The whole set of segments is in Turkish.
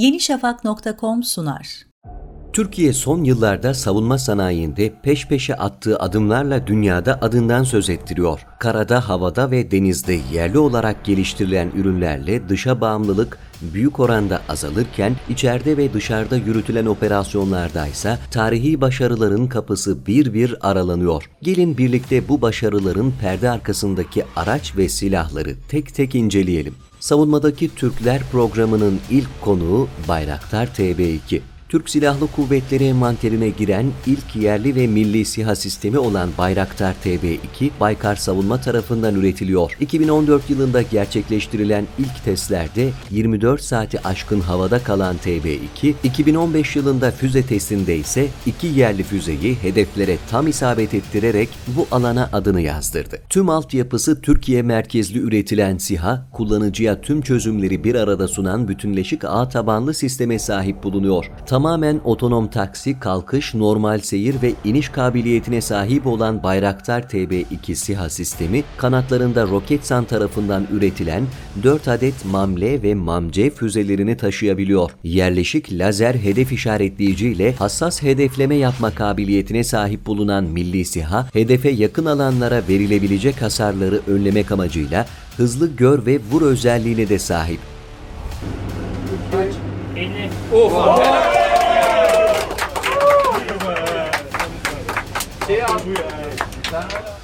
yenişafak.com sunar. Türkiye son yıllarda savunma sanayinde peş peşe attığı adımlarla dünyada adından söz ettiriyor. Karada, havada ve denizde yerli olarak geliştirilen ürünlerle dışa bağımlılık büyük oranda azalırken içeride ve dışarıda yürütülen operasyonlarda ise tarihi başarıların kapısı bir bir aralanıyor. Gelin birlikte bu başarıların perde arkasındaki araç ve silahları tek tek inceleyelim. Savunmadaki Türkler programının ilk konuğu Bayraktar TB2. Türk Silahlı Kuvvetleri envanterine giren ilk yerli ve milli SİHA sistemi olan Bayraktar TB2, Baykar Savunma tarafından üretiliyor. 2014 yılında gerçekleştirilen ilk testlerde 24 saati aşkın havada kalan TB2, 2015 yılında füze testinde ise iki yerli füzeyi hedeflere tam isabet ettirerek bu alana adını yazdırdı. Tüm altyapısı Türkiye merkezli üretilen SİHA, kullanıcıya tüm çözümleri bir arada sunan bütünleşik ağ tabanlı sisteme sahip bulunuyor. Tam tamamen otonom taksi, kalkış, normal seyir ve iniş kabiliyetine sahip olan Bayraktar TB2 SİHA sistemi, kanatlarında Roketsan tarafından üretilen 4 adet MAMLE ve MAMC füzelerini taşıyabiliyor. Yerleşik lazer hedef işaretleyici ile hassas hedefleme yapma kabiliyetine sahip bulunan Milli SİHA, hedefe yakın alanlara verilebilecek hasarları önlemek amacıyla hızlı gör ve vur özelliğine de sahip. 50. Oha.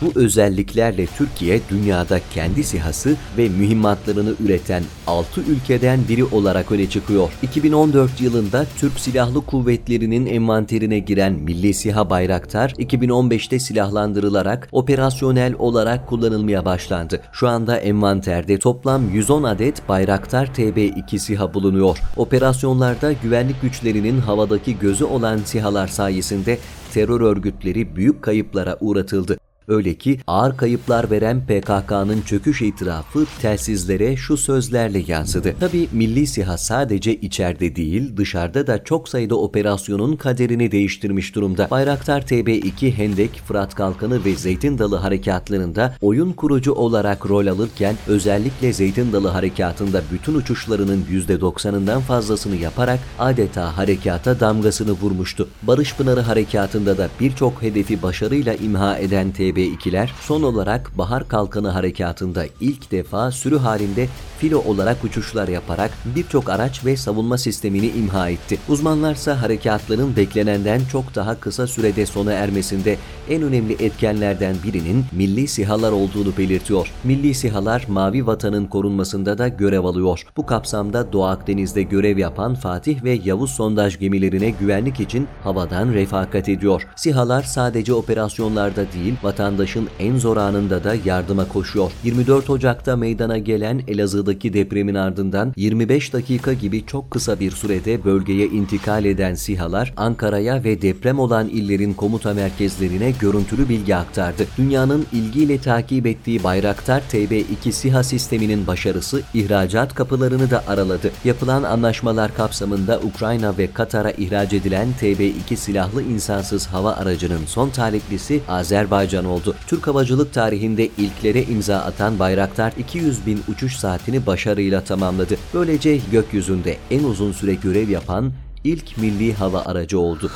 Bu özelliklerle Türkiye dünyada kendi sihası ve mühimmatlarını üreten 6 ülkeden biri olarak öne çıkıyor. 2014 yılında Türk Silahlı Kuvvetleri'nin envanterine giren Milli SİHA Bayraktar 2015'te silahlandırılarak operasyonel olarak kullanılmaya başlandı. Şu anda envanterde toplam 110 adet Bayraktar TB2 SİHA bulunuyor. Operasyonlarda güvenlik güçlerinin havadaki gözü olan SİHA'lar sayesinde terör örgütleri büyük kayıplara uğratıldı. Öyle ki ağır kayıplar veren PKK'nın çöküş itirafı telsizlere şu sözlerle yansıdı. Tabi Milli SİHA sadece içeride değil dışarıda da çok sayıda operasyonun kaderini değiştirmiş durumda. Bayraktar TB2 Hendek, Fırat Kalkanı ve Zeytin Dalı harekatlarında oyun kurucu olarak rol alırken özellikle Zeytin Dalı harekatında bütün uçuşlarının %90'ından fazlasını yaparak adeta harekata damgasını vurmuştu. Barış Pınarı harekatında da birçok hedefi başarıyla imha eden TB TB2'ler son olarak Bahar Kalkanı Harekatı'nda ilk defa sürü halinde filo olarak uçuşlar yaparak birçok araç ve savunma sistemini imha etti. Uzmanlarsa harekatların beklenenden çok daha kısa sürede sona ermesinde en önemli etkenlerden birinin milli sihalar olduğunu belirtiyor. Milli sihalar mavi vatanın korunmasında da görev alıyor. Bu kapsamda Doğu Akdeniz'de görev yapan Fatih ve Yavuz sondaj gemilerine güvenlik için havadan refakat ediyor. Sihalar sadece operasyonlarda değil, vatandaşın en zor anında da yardıma koşuyor. 24 Ocak'ta meydana gelen Elazığ'daki depremin ardından 25 dakika gibi çok kısa bir sürede bölgeye intikal eden sihalar Ankara'ya ve deprem olan illerin komuta merkezlerine görüntülü bilgi aktardı. Dünyanın ilgiyle takip ettiği Bayraktar TB2 SİHA sisteminin başarısı ihracat kapılarını da araladı. Yapılan anlaşmalar kapsamında Ukrayna ve Katar'a ihraç edilen TB2 silahlı insansız hava aracının son taliplisi Azerbaycan oldu. Türk havacılık tarihinde ilklere imza atan Bayraktar 200 bin uçuş saatini başarıyla tamamladı. Böylece gökyüzünde en uzun süre görev yapan ilk milli hava aracı oldu.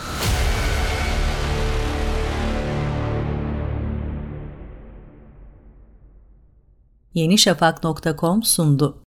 yenişafak.com sundu.